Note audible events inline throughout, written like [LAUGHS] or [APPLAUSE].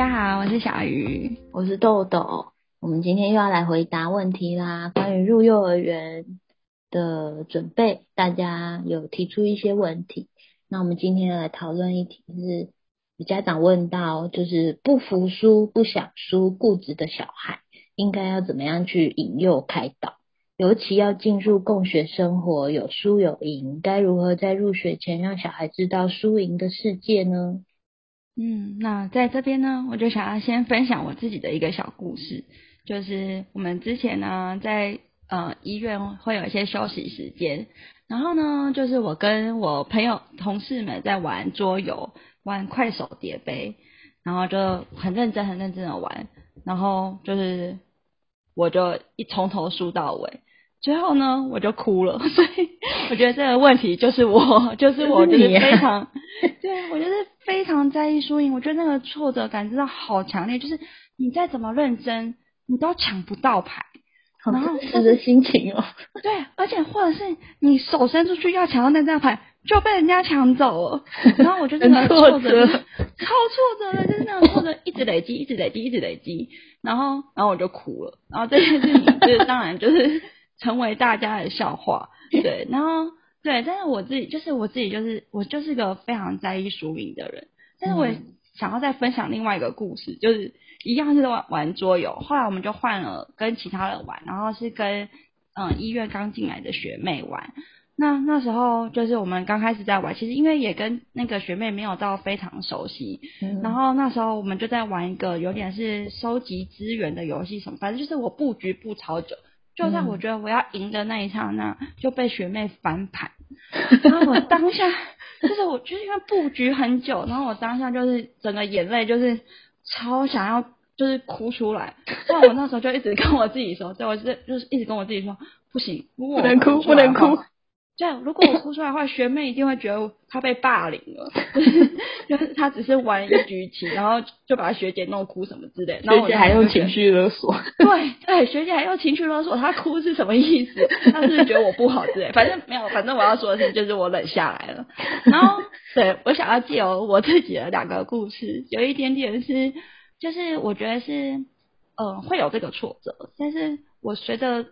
大家好，我是小鱼，我是豆豆。我们今天又要来回答问题啦，关于入幼儿园的准备，大家有提出一些问题。那我们今天来讨论一题是，有家长问到，就是不服输、不想输、固执的小孩，应该要怎么样去引诱开导？尤其要进入共学生活，有输有赢，该如何在入学前让小孩知道输赢的世界呢？嗯，那在这边呢，我就想要先分享我自己的一个小故事。就是我们之前呢，在呃医院会有一些休息时间，然后呢，就是我跟我朋友同事们在玩桌游，玩快手叠杯，然后就很认真很认真的玩，然后就是我就一从头输到尾，最后呢我就哭了，[LAUGHS] 所以我觉得这个问题就是我，就是我就是非 [LAUGHS] 常，对，我就是非常在意输赢，我觉得那个挫折感真的好强烈，就是你再怎么认真。你都抢不到牌，然后真实的心情哦。[LAUGHS] 对，而且或者是你手伸出去要抢到那张牌，就被人家抢走了。然后我就真的挫折，超挫折的，就是那种挫折一直累积，一直累积，一直累积。然后，然后我就哭了。然后这件事情就是当然就是成为大家的笑话。[LAUGHS] 对，然后对，但是我自己就是我自己就是我就是个非常在意输赢的人。但是我想要再分享另外一个故事，就是。一样是玩玩桌游，后来我们就换了跟其他人玩，然后是跟嗯医院刚进来的学妹玩。那那时候就是我们刚开始在玩，其实因为也跟那个学妹没有到非常熟悉，嗯、然后那时候我们就在玩一个有点是收集资源的游戏什么，反正就是我布局布超久，就在我觉得我要赢的那一刹那，就被学妹翻盘，[LAUGHS] 然后我当下就是我就是因为布局很久，然后我当下就是整个眼泪就是。超想要就是哭出来，但我那时候就一直跟我自己说，对我就是就是一直跟我自己说，不行，我不能哭，不能哭。这样如果我 [LAUGHS] 哭出来的话，学妹一定会觉得她被霸凌了，[LAUGHS] 就是她只是玩一局棋，然后就把学姐弄哭什么之类。然后学姐还用情绪勒索。[LAUGHS] 对对，学姐还用情绪勒索，她哭是什么意思？她是是觉得我不好之类？反正没有，反正我要说的是，就是我冷下来了。然后对我想要借由我自己的两个故事，有一点点是。就是我觉得是，呃，会有这个挫折，但是我随着，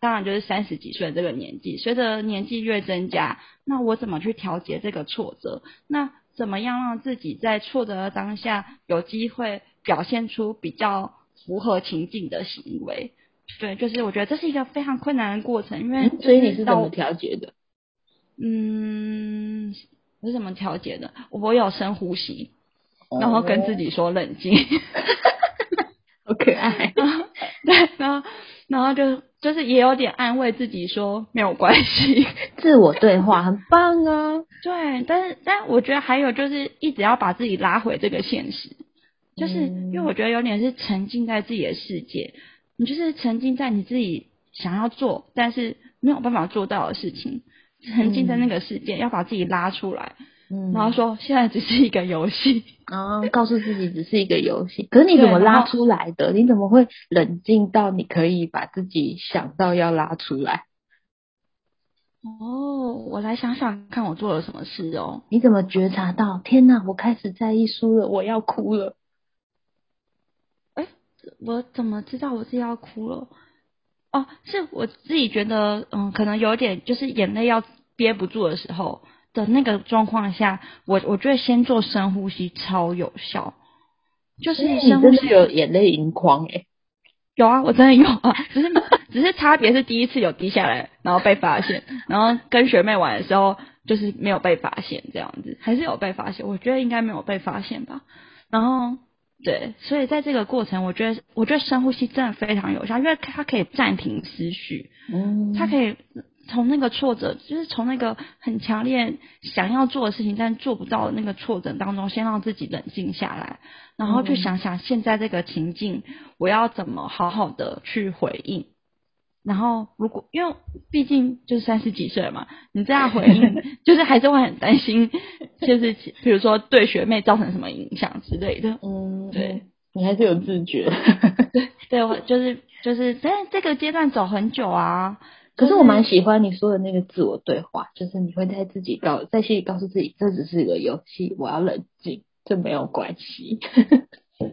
当然就是三十几岁这个年纪，随着年纪越增加，那我怎么去调节这个挫折？那怎么样让自己在挫折的当下有机会表现出比较符合情境的行为？对，就是我觉得这是一个非常困难的过程，因为所以你是怎么调节的？嗯，我是怎么调节的？我有深呼吸。然后跟自己说冷静，[LAUGHS] 好可爱。[LAUGHS] 对，然后然后就就是也有点安慰自己说没有关系，自我对话很棒啊。对，但是但我觉得还有就是一直要把自己拉回这个现实，就是因为我觉得有点是沉浸在自己的世界，你就是沉浸在你自己想要做但是没有办法做到的事情，沉浸在那个世界，嗯、要把自己拉出来。嗯，然后说现在只是一个游戏，然 [LAUGHS] 后告诉自己只是一个游戏。可是你怎么拉出来的？你怎么会冷静到你可以把自己想到要拉出来？哦，我来想想看，我做了什么事哦？你怎么觉察到？天哪，我开始在意输了，我要哭了。哎，我怎么知道我自己要哭了？哦，是我自己觉得，嗯，可能有点就是眼泪要憋不住的时候。的那个状况下，我我觉得先做深呼吸超有效，就是深呼吸，有眼泪盈眶诶。有啊，我真的有啊，只是 [LAUGHS] 只是差别是第一次有滴下来，然后被发现，然后跟学妹玩的时候就是没有被发现这样子，还是有被发现，我觉得应该没有被发现吧。然后对，所以在这个过程，我觉得我觉得深呼吸真的非常有效，因为它可以暂停思绪，嗯，它可以。从那个挫折，就是从那个很强烈想要做的事情，但做不到的那个挫折当中，先让自己冷静下来，然后去想想现在这个情境，我要怎么好好的去回应。然后，如果因为毕竟就是三十几岁嘛，你这样回应，就是还是会很担心，就是比如说对学妹造成什么影响之类的。嗯，对，你还是有自觉。[LAUGHS] 对，对，我就是就是，但是这个阶段走很久啊。可是我蛮喜欢你说的那个自我对话，就是你会在自己告在心里告诉自己，这只是一个游戏，我要冷静，这没有关系。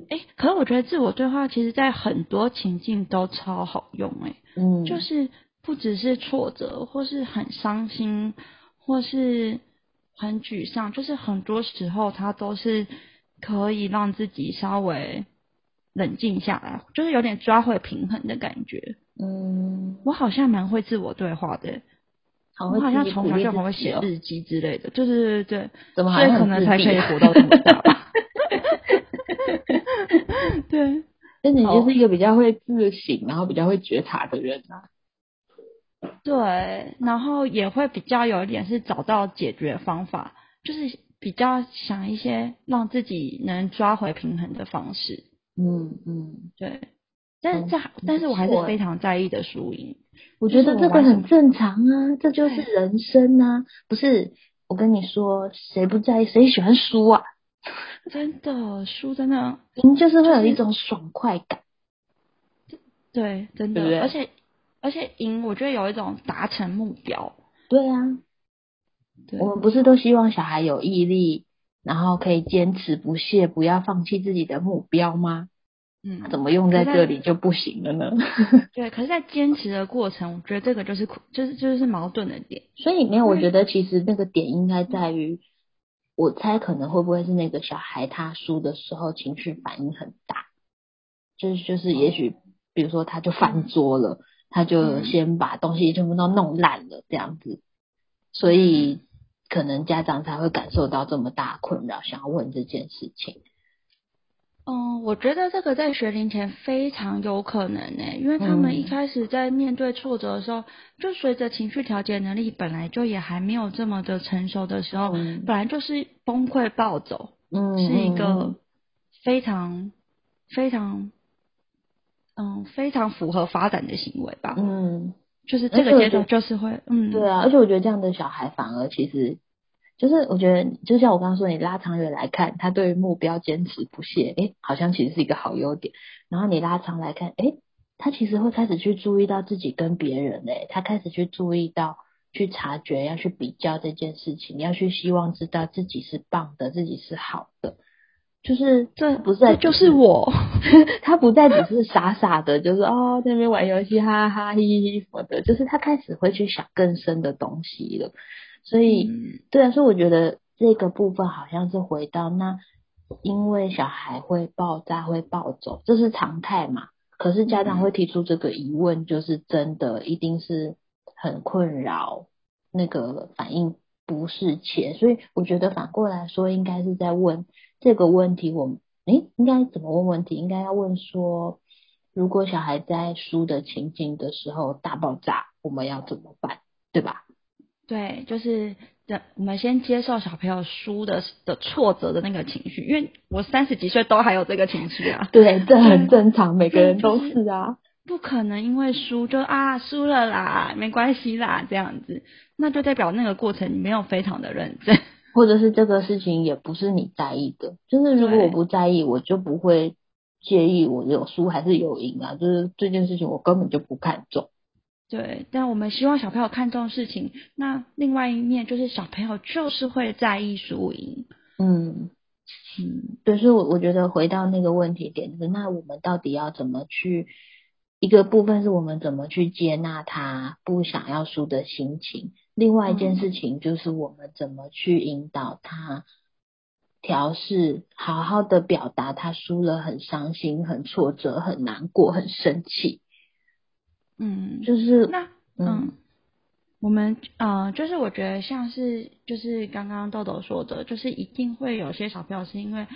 哎、欸，可是我觉得自我对话其实在很多情境都超好用、欸，哎，嗯，就是不只是挫折，或是很伤心，或是很沮丧，就是很多时候它都是可以让自己稍微冷静下来，就是有点抓回平衡的感觉。嗯，我好像蛮会自我对话的、我好像从小就很会写日记之类的，就是对对对，怎么所以可能才可以活到这么大吧。[LAUGHS] 对，那你就是一个比较会自省，然后比较会觉察的人啊。对，然后也会比较有一点是找到解决方法，就是比较想一些让自己能抓回平衡的方式。嗯嗯，对。但是这、嗯，但是我还是非常在意的输赢。我觉得这个很正常啊，这就是人生啊。不是，我跟你说，谁不在意？谁喜欢输啊？[LAUGHS] 真的，输真的，赢就是会有一种爽快感。就是、对，真的，而且而且赢，我觉得有一种达成目标。对啊对，我们不是都希望小孩有毅力，然后可以坚持不懈，不要放弃自己的目标吗？嗯，怎么用在这里就不行了呢？[LAUGHS] 对，可是，在坚持的过程，我觉得这个就是就是就是矛盾的点。所以，没有，我觉得其实那个点应该在于。我猜可能会不会是那个小孩他输的时候情绪反应很大，就是就是也许比如说他就翻桌了，他就先把东西全部都弄烂了这样子，所以可能家长才会感受到这么大困扰，想要问这件事情。嗯，我觉得这个在学龄前非常有可能呢，因为他们一开始在面对挫折的时候，嗯、就随着情绪调节能力本来就也还没有这么的成熟的时候，嗯、本来就是崩溃暴走，嗯，是一个非常非常嗯非常符合发展的行为吧，嗯，就是这个阶段就是会，嗯，对啊，而且我觉得这样的小孩反而其实。就是我觉得，就像我刚刚说，你拉长远来看，他对于目标坚持不懈，诶，好像其实是一个好优点。然后你拉长来看，诶，他其实会开始去注意到自己跟别人，诶，他开始去注意到、去察觉、要去比较这件事情，你要去希望知道自己是棒的，自己是好的。就是这不是就是我，[LAUGHS] 他不再只是傻傻的，就是哦，在那边玩游戏，哈哈嘻嘻什么的，就是他开始会去想更深的东西了。所以，对啊，所以我觉得这个部分好像是回到那，因为小孩会爆炸、会暴走，这是常态嘛。可是家长会提出这个疑问，就是真的一定是很困扰，那个反应不是切。所以我觉得反过来说，应该是在问这个问题。我们诶，应该怎么问问题？应该要问说，如果小孩在输的情境的时候大爆炸，我们要怎么办？对吧？对，就是这我们先接受小朋友输的的挫折的那个情绪，因为我三十几岁都还有这个情绪啊。[LAUGHS] 对，这很正常，每个人都是啊。不可能因为输就啊输了啦，没关系啦这样子，那就代表那个过程你没有非常的认真，[LAUGHS] 或者是这个事情也不是你在意的。就是如果我不在意，我就不会介意我有输还是有赢啊。就是这件事情我根本就不看重。对，但我们希望小朋友看重事情。那另外一面就是小朋友就是会在意输赢。嗯嗯，对，所以我我觉得回到那个问题点就是，那我们到底要怎么去？一个部分是我们怎么去接纳他不想要输的心情，另外一件事情就是我们怎么去引导他调试，好好的表达他输了很伤心、很挫折、很难过、很生气。嗯，就是那嗯，嗯，我们呃，就是我觉得像是就是刚刚豆豆说的，就是一定会有些小朋友是因为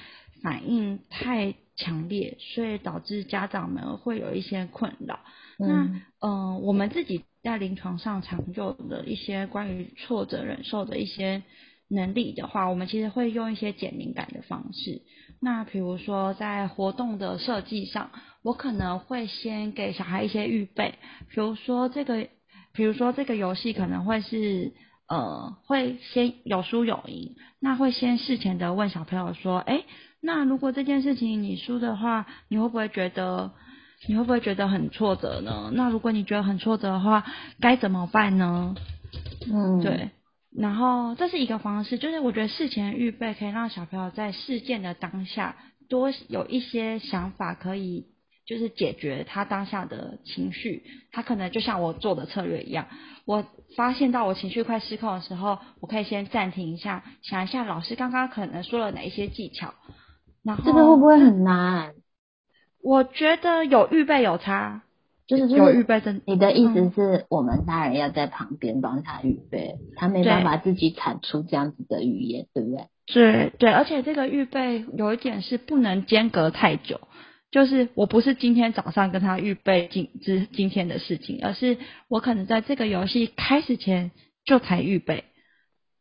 反应太强烈，所以导致家长们会有一些困扰。嗯、那嗯、呃，我们自己在临床上常用的一些关于挫折忍受的一些能力的话，我们其实会用一些减敏感的方式。那比如说在活动的设计上。我可能会先给小孩一些预备，比如说这个，比如说这个游戏可能会是，呃，会先有输有赢，那会先事前的问小朋友说，哎，那如果这件事情你输的话，你会不会觉得，你会不会觉得很挫折呢？那如果你觉得很挫折的话，该怎么办呢？嗯，对，然后这是一个方式，就是我觉得事前预备可以让小朋友在事件的当下。多有一些想法可以，就是解决他当下的情绪。他可能就像我做的策略一样，我发现到我情绪快失控的时候，我可以先暂停一下，想一下老师刚刚可能说了哪一些技巧。然后这个会不会很难？我觉得有预备有差。就是有预备真，你的意思是我们大人要在旁边帮他预备，嗯、他没办法自己产出这样子的语言，对不对？对对，而且这个预备有一点是不能间隔太久，就是我不是今天早上跟他预备今之今天的事情，而是我可能在这个游戏开始前就才预备，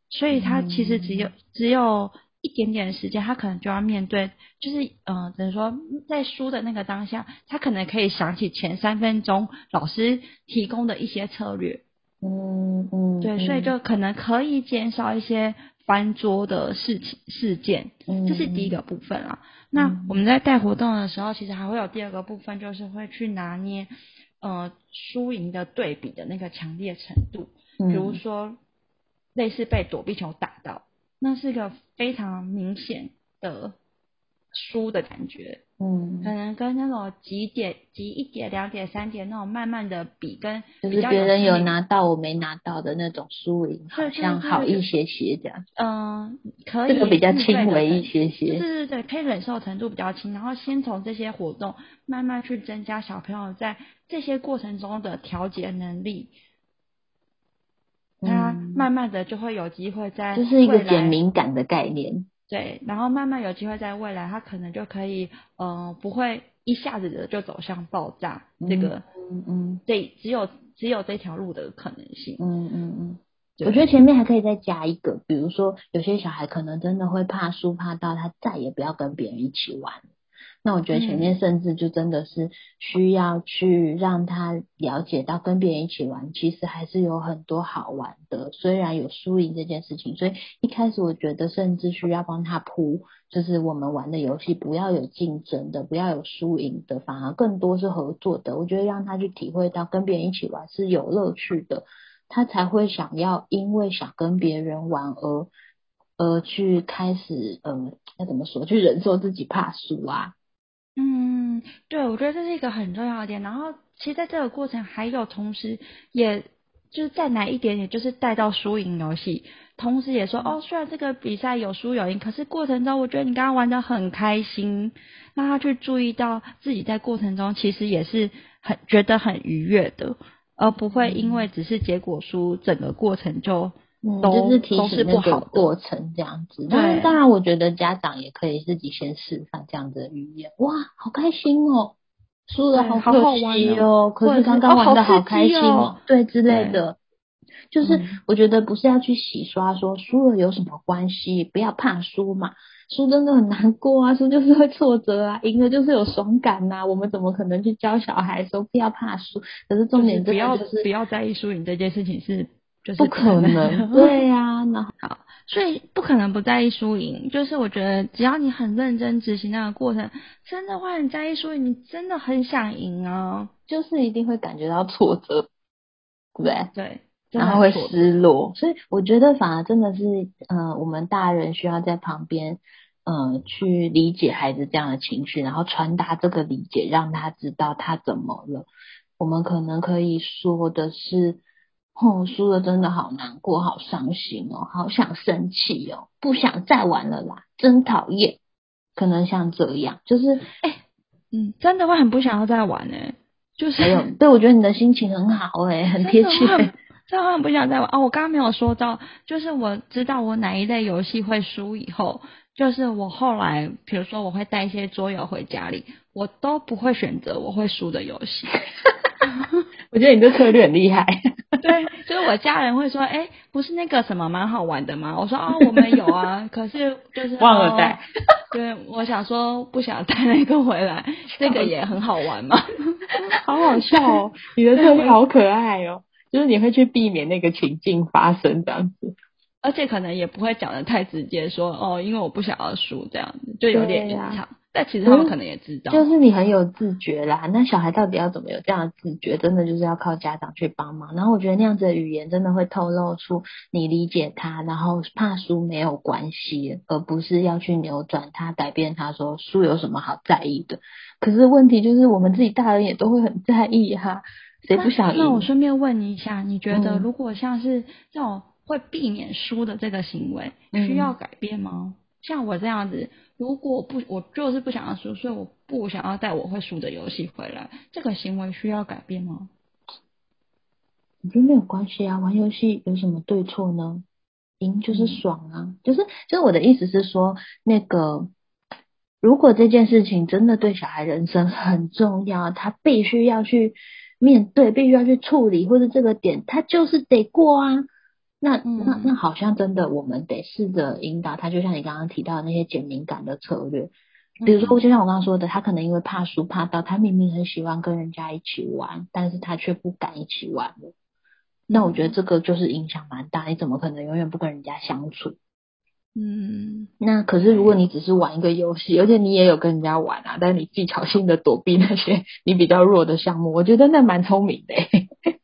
所以他其实只有、嗯、只有。一点点的时间，他可能就要面对，就是嗯，等于说在输的那个当下，他可能可以想起前三分钟老师提供的一些策略，嗯嗯，对，所以就可能可以减少一些翻桌的事情事件，嗯，这是第一个部分啊。那我们在带活动的时候，其实还会有第二个部分，就是会去拿捏呃输赢的对比的那个强烈程度，比如说类似被躲避球打到。那是个非常明显的输的感觉，嗯，可能跟那种几点、几一点、两点、三点那种慢慢的比，跟就是别人有拿到我没拿到的那种输赢，好像好一些些这样。嗯，可以，这个比较轻微一些些。对对对，可以忍受程度比较轻，然后先从这些活动慢慢去增加小朋友在这些过程中的调节能力。他慢慢的就会有机会在，这是一个减敏感的概念。对，然后慢慢有机会在未来，他可能就可以，呃，不会一下子的就走向爆炸。这个，嗯嗯，这，只有只有这条路的可能性。嗯嗯嗯。我觉得前面还可以再加一个，比如说有些小孩可能真的会怕输，怕到他再也不要跟别人一起玩。那我觉得前面甚至就真的是需要去让他了解到跟别人一起玩，其实还是有很多好玩的。虽然有输赢这件事情，所以一开始我觉得甚至需要帮他铺，就是我们玩的游戏不要有竞争的，不要有输赢的，反而更多是合作的。我觉得让他去体会到跟别人一起玩是有乐趣的，他才会想要因为想跟别人玩而而去开始，呃，要怎么说，去忍受自己怕输啊。嗯，对，我觉得这是一个很重要的点。然后，其实在这个过程，还有同时，也就是再难一点点，就是带到输赢游戏，同时也说，哦，虽然这个比赛有输有赢，可是过程中，我觉得你刚刚玩的很开心，让他去注意到自己在过程中其实也是很觉得很愉悦的，而不会因为只是结果输，整个过程就。嗯，就是提醒那个过程这样子。当然，当然，我觉得家长也可以自己先示范这样子的语言。哇，好开心哦，输了好可惜哦，可是刚刚玩的好开心哦，对之类的。就是我觉得不是要去洗刷说输了有什么关系，不要怕输嘛。输真的很难过啊，输就是会挫折啊，赢了就是有爽感呐。我们怎么可能去教小孩说不要怕输？可是重点不要不要在意输赢这件事情是。不可能，[LAUGHS] 对呀、啊，那好，所以不可能不在意输赢。就是我觉得，只要你很认真执行那个过程，真的会很在意输赢，你真的很想赢啊，就是一定会感觉到挫折，对不对？对，然后会失落。所以我觉得，反而真的是，嗯、呃，我们大人需要在旁边，嗯、呃，去理解孩子这样的情绪，然后传达这个理解，让他知道他怎么了。我们可能可以说的是。哦，输了真的好难过，好伤心哦，好想生气哦，不想再玩了啦，真讨厌。可能像这样，就是，哎、欸，嗯，真的会很不想要再玩哎，就是，还有，[LAUGHS] 对，我觉得你的心情很好哎，很贴切。真的很不想再玩哦，我刚刚没有说到，就是我知道我哪一类游戏会输以后，就是我后来，比如说我会带一些桌游回家里，我都不会选择我会输的游戏。[LAUGHS] 我觉得你这策略很厉害。[LAUGHS] 对，就是我家人会说，哎、欸，不是那个什么蛮好玩的吗？我说啊、哦，我们有啊，可是就是忘了带。对，我想说不想带那个回来，那个也很好玩嘛。[LAUGHS] 好好笑哦，你的策略好可爱哦，就是你会去避免那个情境发生这样子，而且可能也不会讲的太直接说，说哦，因为我不想要输这样子，就有点隐藏。但其实他们可能也知道，就是你很有自觉啦。那小孩到底要怎么有这样的自觉？真的就是要靠家长去帮忙。然后我觉得那样子的语言真的会透露出你理解他，然后怕输没有关系，而不是要去扭转他、改变他，说输有什么好在意的。可是问题就是我们自己大人也都会很在意哈，谁不想赢？那我顺便问你一下，你觉得如果像是这种会避免输的这个行为，需要改变吗？嗯像我这样子，如果不，我就是不想要输，所以我不想要带我会输的游戏回来。这个行为需要改变吗？我觉得没有关系啊，玩游戏有什么对错呢？赢就是爽啊，就是就是我的意思是说，那个如果这件事情真的对小孩人生很重要，他必须要去面对，必须要去处理，或者这个点他就是得过啊。那那那好像真的，我们得试着引导他，就像你刚刚提到的那些减敏感的策略，比如说，就像我刚刚说的，他可能因为怕输怕到，他明明很喜欢跟人家一起玩，但是他却不敢一起玩了。那我觉得这个就是影响蛮大，你怎么可能永远不跟人家相处？嗯，那可是如果你只是玩一个游戏，而且你也有跟人家玩啊，但是你技巧性的躲避那些 [LAUGHS] 你比较弱的项目，我觉得那蛮聪明的。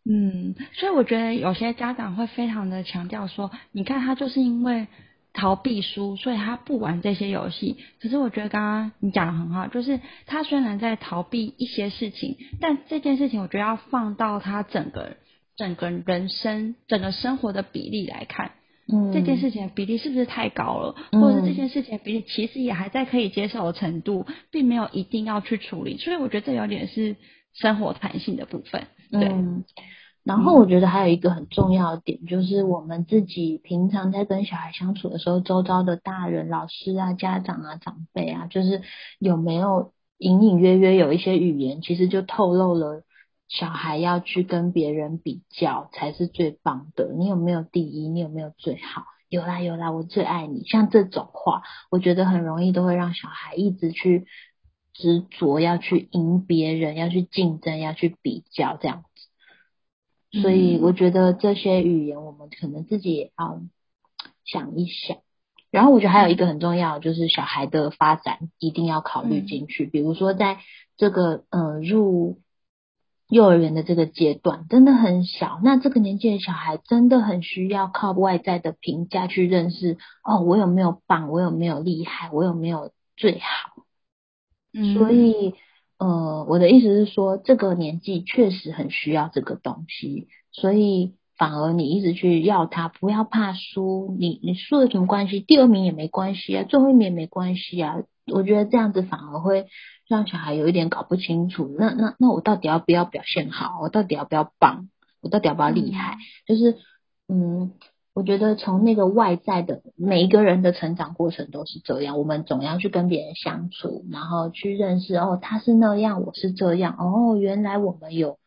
嗯，所以我觉得有些家长会非常的强调说，你看他就是因为逃避输，所以他不玩这些游戏。可是我觉得刚刚你讲的很好，就是他虽然在逃避一些事情，但这件事情我觉得要放到他整个整个人生整个生活的比例来看。嗯，这件事情的比例是不是太高了？嗯，或者是这件事情的比例其实也还在可以接受的程度，并没有一定要去处理。所以我觉得这有点是生活弹性的部分。对。嗯，然后我觉得还有一个很重要的点，就是我们自己平常在跟小孩相处的时候，周遭的大人、老师啊、家长啊、长辈啊，就是有没有隐隐约约有一些语言，其实就透露了。小孩要去跟别人比较才是最棒的。你有没有第一？你有没有最好？有啦有啦，我最爱你。像这种话，我觉得很容易都会让小孩一直去执着，要去赢别人，要去竞争，要去比较这样子。所以我觉得这些语言，我们可能自己也要想一想。然后我觉得还有一个很重要，就是小孩的发展一定要考虑进去。比如说在这个呃入。幼儿园的这个阶段真的很小，那这个年纪的小孩真的很需要靠外在的评价去认识哦，我有没有棒，我有没有厉害，我有没有最好。嗯，所以呃，我的意思是说，这个年纪确实很需要这个东西，所以反而你一直去要他，不要怕输，你你输了什么关系？第二名也没关系啊，最后一名也没关系啊。我觉得这样子反而会。让小孩有一点搞不清楚，那那那我到底要不要表现好？我到底要不要棒？我到底要不要厉害？嗯、就是，嗯，我觉得从那个外在的每一个人的成长过程都是这样，我们总要去跟别人相处，然后去认识哦，他是那样，我是这样，哦，原来我们有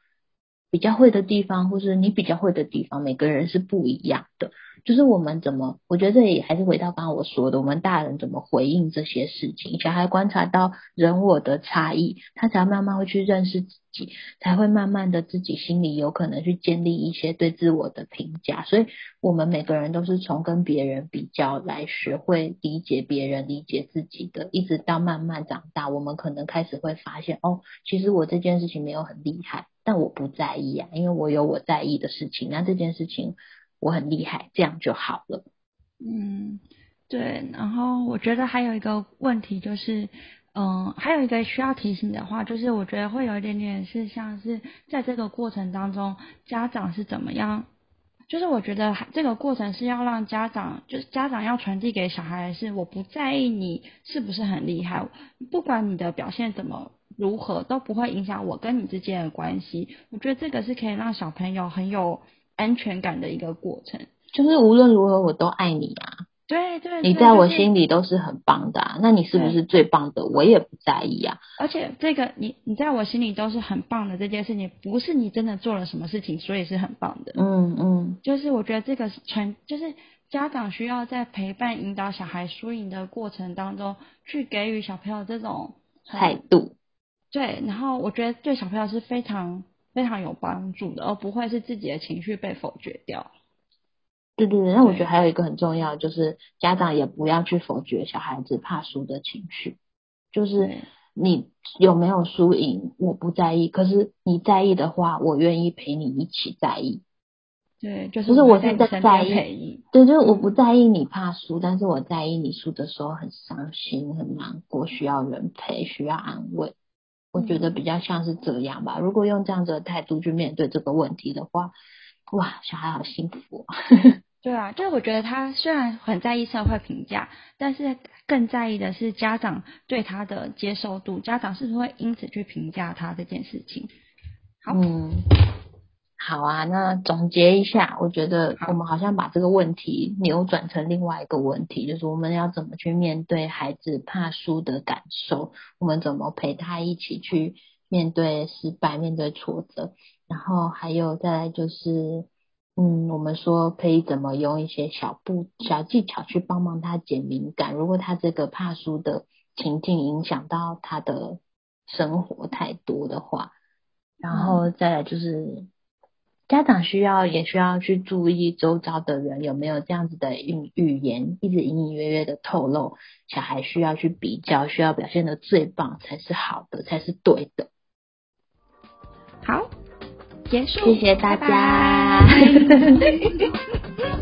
比较会的地方，或是你比较会的地方，每个人是不一样的。就是我们怎么，我觉得这里还是回到刚刚我说的，我们大人怎么回应这些事情，小孩观察到人我的差异，他才慢慢会去认识自己，才会慢慢的自己心里有可能去建立一些对自我的评价。所以，我们每个人都是从跟别人比较来学会理解别人、理解自己的，一直到慢慢长大，我们可能开始会发现，哦，其实我这件事情没有很厉害，但我不在意啊，因为我有我在意的事情，那这件事情。我很厉害，这样就好了。嗯，对。然后我觉得还有一个问题就是，嗯，还有一个需要提醒的话，就是我觉得会有一点点是像是在这个过程当中，家长是怎么样？就是我觉得这个过程是要让家长，就是家长要传递给小孩是，我不在意你是不是很厉害，不管你的表现怎么如何，都不会影响我跟你之间的关系。我觉得这个是可以让小朋友很有。安全感的一个过程，就是无论如何我都爱你啊。对对，你在我心里都是很棒的啊。那你是不是最棒的？我也不在意啊。而且这个你你在我心里都是很棒的这件事情，不是你真的做了什么事情，所以是很棒的。嗯嗯，就是我觉得这个是全，就是家长需要在陪伴引导小孩输赢的过程当中，去给予小朋友这种态度。对，然后我觉得对小朋友是非常。非常有帮助的，而不会是自己的情绪被否决掉。对对对，那我觉得还有一个很重要，就是家长也不要去否决小孩子怕输的情绪。就是你有没有输赢我不在意，可是你在意的话，我愿意陪你一起在意。对，就是不是我是在在意，对，就是我不在意你怕输，但是我在意你输的时候很伤心、很难过，需要人陪，需要安慰。我觉得比较像是这样吧。如果用这样子的态度去面对这个问题的话，哇，小孩好幸福哦。[LAUGHS] 对啊，就是我觉得他虽然很在意社会评价，但是更在意的是家长对他的接受度，家长是不是会因此去评价他这件事情？好。嗯好啊，那总结一下，我觉得我们好像把这个问题扭转成另外一个问题，就是我们要怎么去面对孩子怕输的感受，我们怎么陪他一起去面对失败、面对挫折，然后还有再来就是，嗯，我们说可以怎么用一些小步、小技巧去帮忙他减敏感，如果他这个怕输的情境影响到他的生活太多的话，然后再来就是。家长需要也需要去注意周遭的人有没有这样子的语语言，一直隐隐约约的透露，小孩需要去比较，需要表现的最棒才是好的，才是对的。好，结束，谢谢大家。拜拜 [LAUGHS]